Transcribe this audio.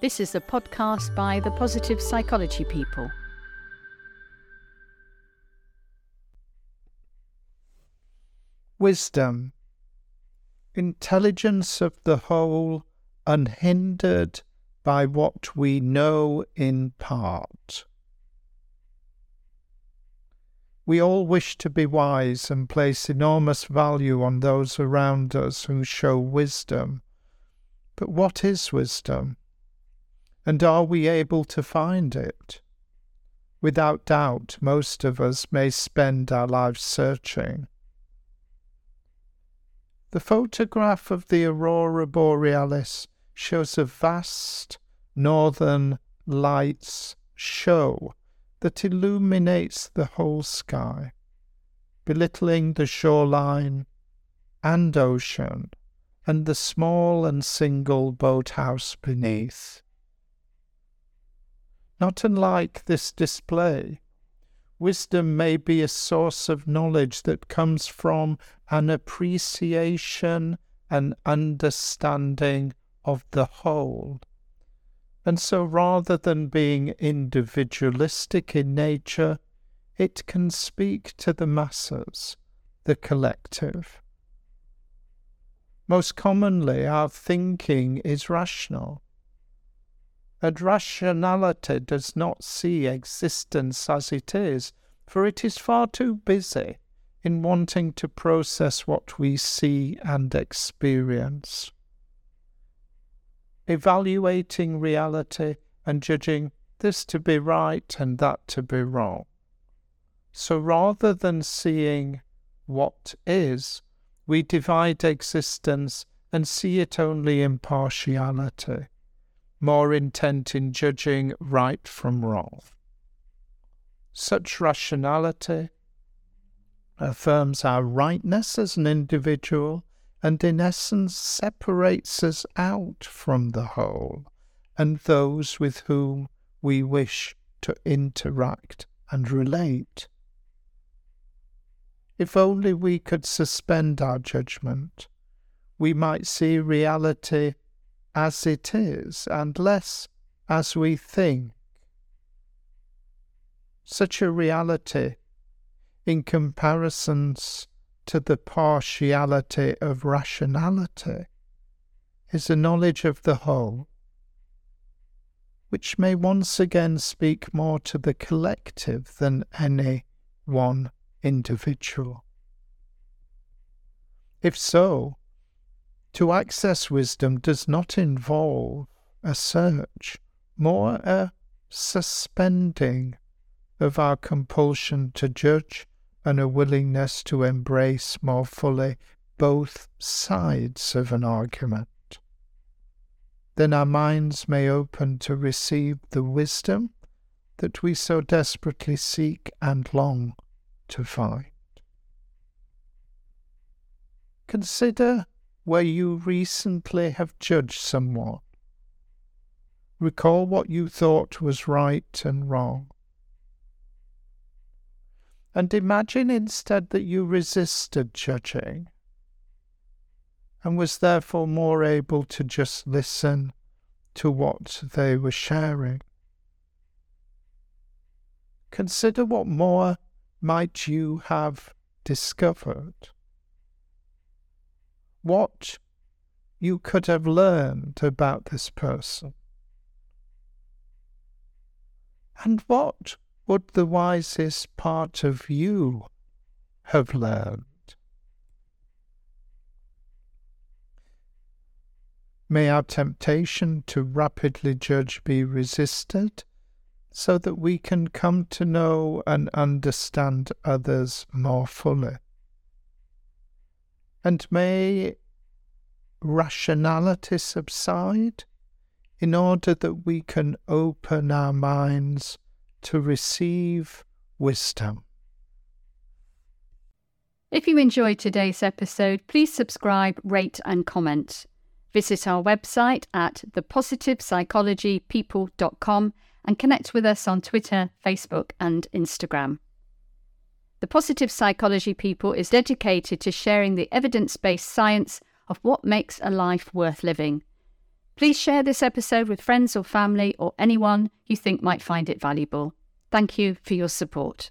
This is a podcast by the Positive Psychology People. Wisdom. Intelligence of the whole, unhindered by what we know in part. We all wish to be wise and place enormous value on those around us who show wisdom. But what is wisdom? And are we able to find it? Without doubt, most of us may spend our lives searching. The photograph of the aurora borealis shows a vast northern lights show that illuminates the whole sky, belittling the shoreline and ocean and the small and single boathouse beneath. Not unlike this display, wisdom may be a source of knowledge that comes from an appreciation and understanding of the whole. And so rather than being individualistic in nature, it can speak to the masses, the collective. Most commonly, our thinking is rational and rationality does not see existence as it is, for it is far too busy in wanting to process what we see and experience. Evaluating reality and judging this to be right and that to be wrong. So rather than seeing what is, we divide existence and see it only in partiality more intent in judging right from wrong. Such rationality affirms our rightness as an individual and in essence separates us out from the whole and those with whom we wish to interact and relate. If only we could suspend our judgment, we might see reality as it is and less as we think. Such a reality, in comparisons to the partiality of rationality, is a knowledge of the whole, which may once again speak more to the collective than any one individual. If so, to access wisdom does not involve a search, more a suspending of our compulsion to judge and a willingness to embrace more fully both sides of an argument. Then our minds may open to receive the wisdom that we so desperately seek and long to find. Consider where you recently have judged someone. Recall what you thought was right and wrong. And imagine instead that you resisted judging and was therefore more able to just listen to what they were sharing. Consider what more might you have discovered what you could have learned about this person. And what would the wisest part of you have learned? May our temptation to rapidly judge be resisted so that we can come to know and understand others more fully and may rationality subside in order that we can open our minds to receive wisdom. If you enjoyed today's episode, please subscribe, rate, and comment. Visit our website at thepositivepsychologypeople.com and connect with us on Twitter, Facebook, and Instagram. The Positive Psychology People is dedicated to sharing the evidence based science of what makes a life worth living. Please share this episode with friends or family or anyone you think might find it valuable. Thank you for your support.